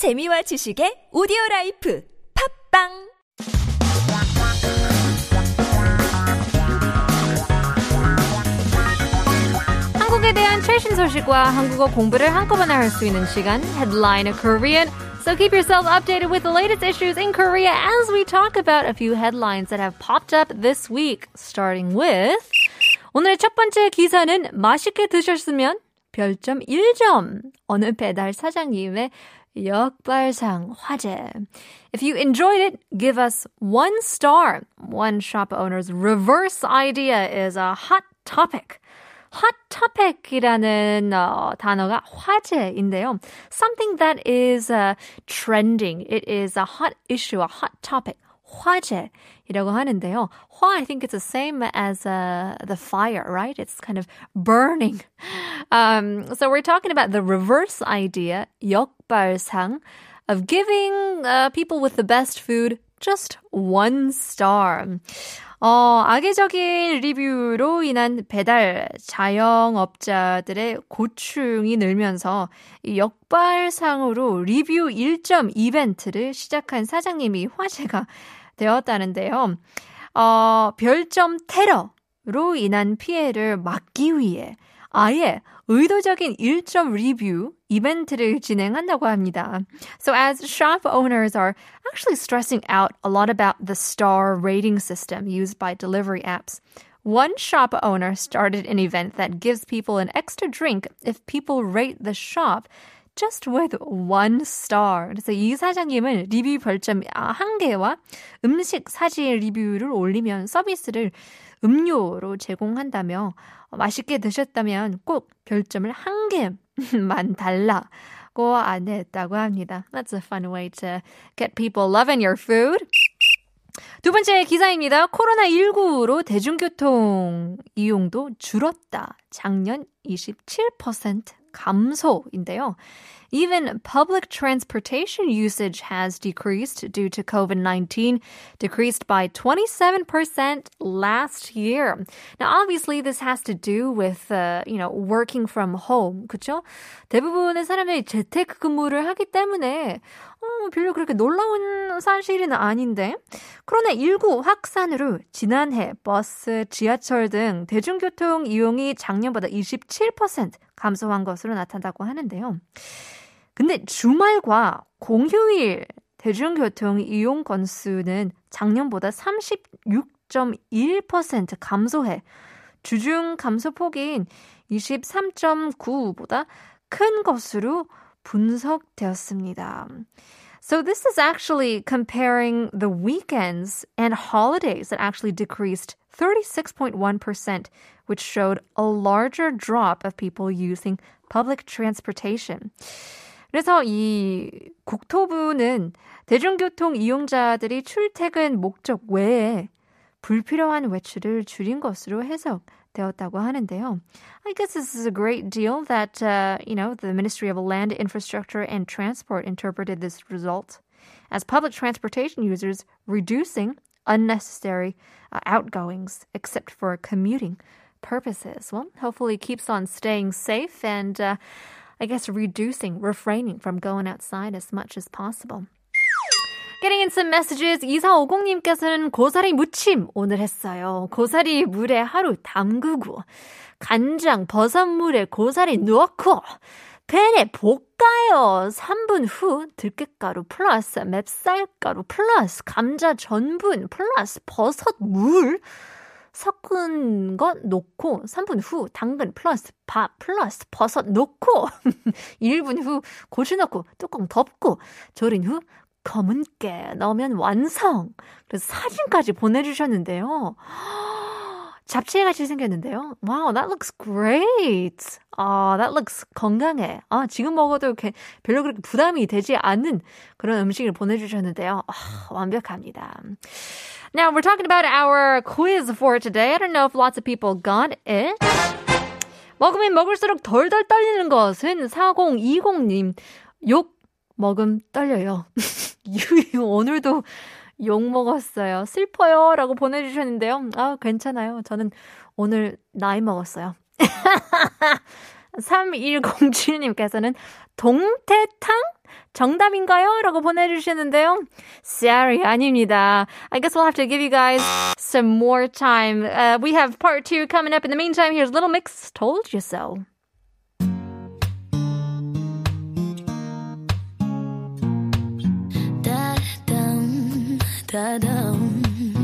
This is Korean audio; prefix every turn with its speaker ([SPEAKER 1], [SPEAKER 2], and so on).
[SPEAKER 1] 재미와 지식의 오디오 라이프 팝빵
[SPEAKER 2] 한국에 대한 최신 소식과 한국어 공부를 한꺼번에 할 수 있는 시간 Headline Korean. So keep yourself updated with the latest issues in Korea as we talk about a few headlines that have popped up this week. Starting with 오늘의 첫 번째 기사는 맛있게 드셨으면 별점 1점. 어느 배달 사장님의 역발상 화제. If you enjoyed it, give us one star. One shop owner's reverse idea is a hot topic. hot topic이라는 어, 단어가 화제인데요. Something that is uh, trending. It is a hot issue, a hot topic. 화제이라고 하는데요. 화, I think it's the same as uh, the fire, right? It's kind of burning. Um, so we're talking about the reverse idea, 역발상, of giving uh, people with the best food just one star. 어, 악의적인 리뷰로 인한 배달 자영업자들의 고충이 늘면서 이 역발상으로 리뷰 1점 이벤트를 시작한 사장님이 화제가 되었다는데요. 어, 별점 테러로 인한 피해를 막기 위해 아예 의도적인 1점 리뷰 이벤트를 진행한다고 합니다. So as shop owners are actually stressing out a lot about the star rating system used by delivery apps. One shop owner started an event that gives people an extra drink if people rate the shop just with one star. 그래서 이 사장님은 리뷰 별점 한 개와 음식 사진 리뷰를 올리면 서비스를 음료로 제공한다며 맛있게 드셨다면 꼭 별점을 한 개만 달라고 안내했다고 합니다. That's a fun way to get people loving your food. 두 번째 기사입니다. 코로나19로 대중교통 이용도 줄었다. 작년 27% 감소인데요. Even public transportation usage has decreased due to COVID-19, decreased by 27% last year. Now, obviously, this has to do with, uh, you know, working from home, 그쵸? 대부분의 사람들이 재택 근무를 하기 때문에, 어, 별로 그렇게 놀라운 사실은 아닌데, 코로나19 확산으로 지난해 버스, 지하철 등 대중교통 이용이 작년보다 27% 감소한 것으로 나타났다고 하는데요. 근데 주말과 공휴일 대중교통 이용 건수는 작년보다 36.1% 감소해 주중 감소폭인 23.9보다 큰 것으로 분석되었습니다. So this is actually comparing the weekends and holidays that actually decreased 36.1%, which showed a larger drop of people using public transportation. 그래서 이 국토부는 대중교통 이용자들이 출퇴근 목적 외에 불필요한 외출을 줄인 것으로 해석 되었다고 하는데요. I guess this is a great deal that, uh, you know, the Ministry of Land, Infrastructure and Transport interpreted this result as public transportation users reducing unnecessary uh, outgoings except for commuting purposes. Well, hopefully keeps on staying safe and uh, I guess reducing, refraining from going outside as much as possible. Getting in some messages. 2450님께서는 고사리 무침 오늘 했어요. 고사리 물에 하루 담그고, 간장, 버섯물에 고사리 넣고, 팬에 볶아요. 3분 후 들깨가루 플러스 맵쌀가루 플러스 감자 전분 플러스 버섯 물 섞은 것 넣고 3분 후 당근 플러스 밥 플러스 버섯 넣고 1분 후 고추 넣고 뚜껑 덮고 졸인 후 검은 깨 넣으면 완성. 그래서 사진까지 보내주셨는데요. 잡채같이 생겼는데요. Wow, that looks great. 아, that looks 건강해. 아, 지금 먹어도 이렇게 별로 그렇게 부담이 되지 않는 그런 음식을 보내주셨는데요. 아, 완벽합니다. Now, we're talking about our quiz for today. I don't know if lots of people got it. 먹으면 먹을수록 덜덜 떨리는 것은 4020님. 욕 먹음 떨려요. 유유, 오늘도 욕 먹었어요. 슬퍼요. 라고 보내주셨는데요. 아, 괜찮아요. 저는 오늘 나이 먹었어요. 3107님께서는 동태탕? 정답인가요? 라고 보내주시는데요. Sorry, 아닙니다. I guess we'll have to give you guys some more time. Uh, we have part two coming up. In the meantime, here's Little Mix, Told You So.
[SPEAKER 3] Da dum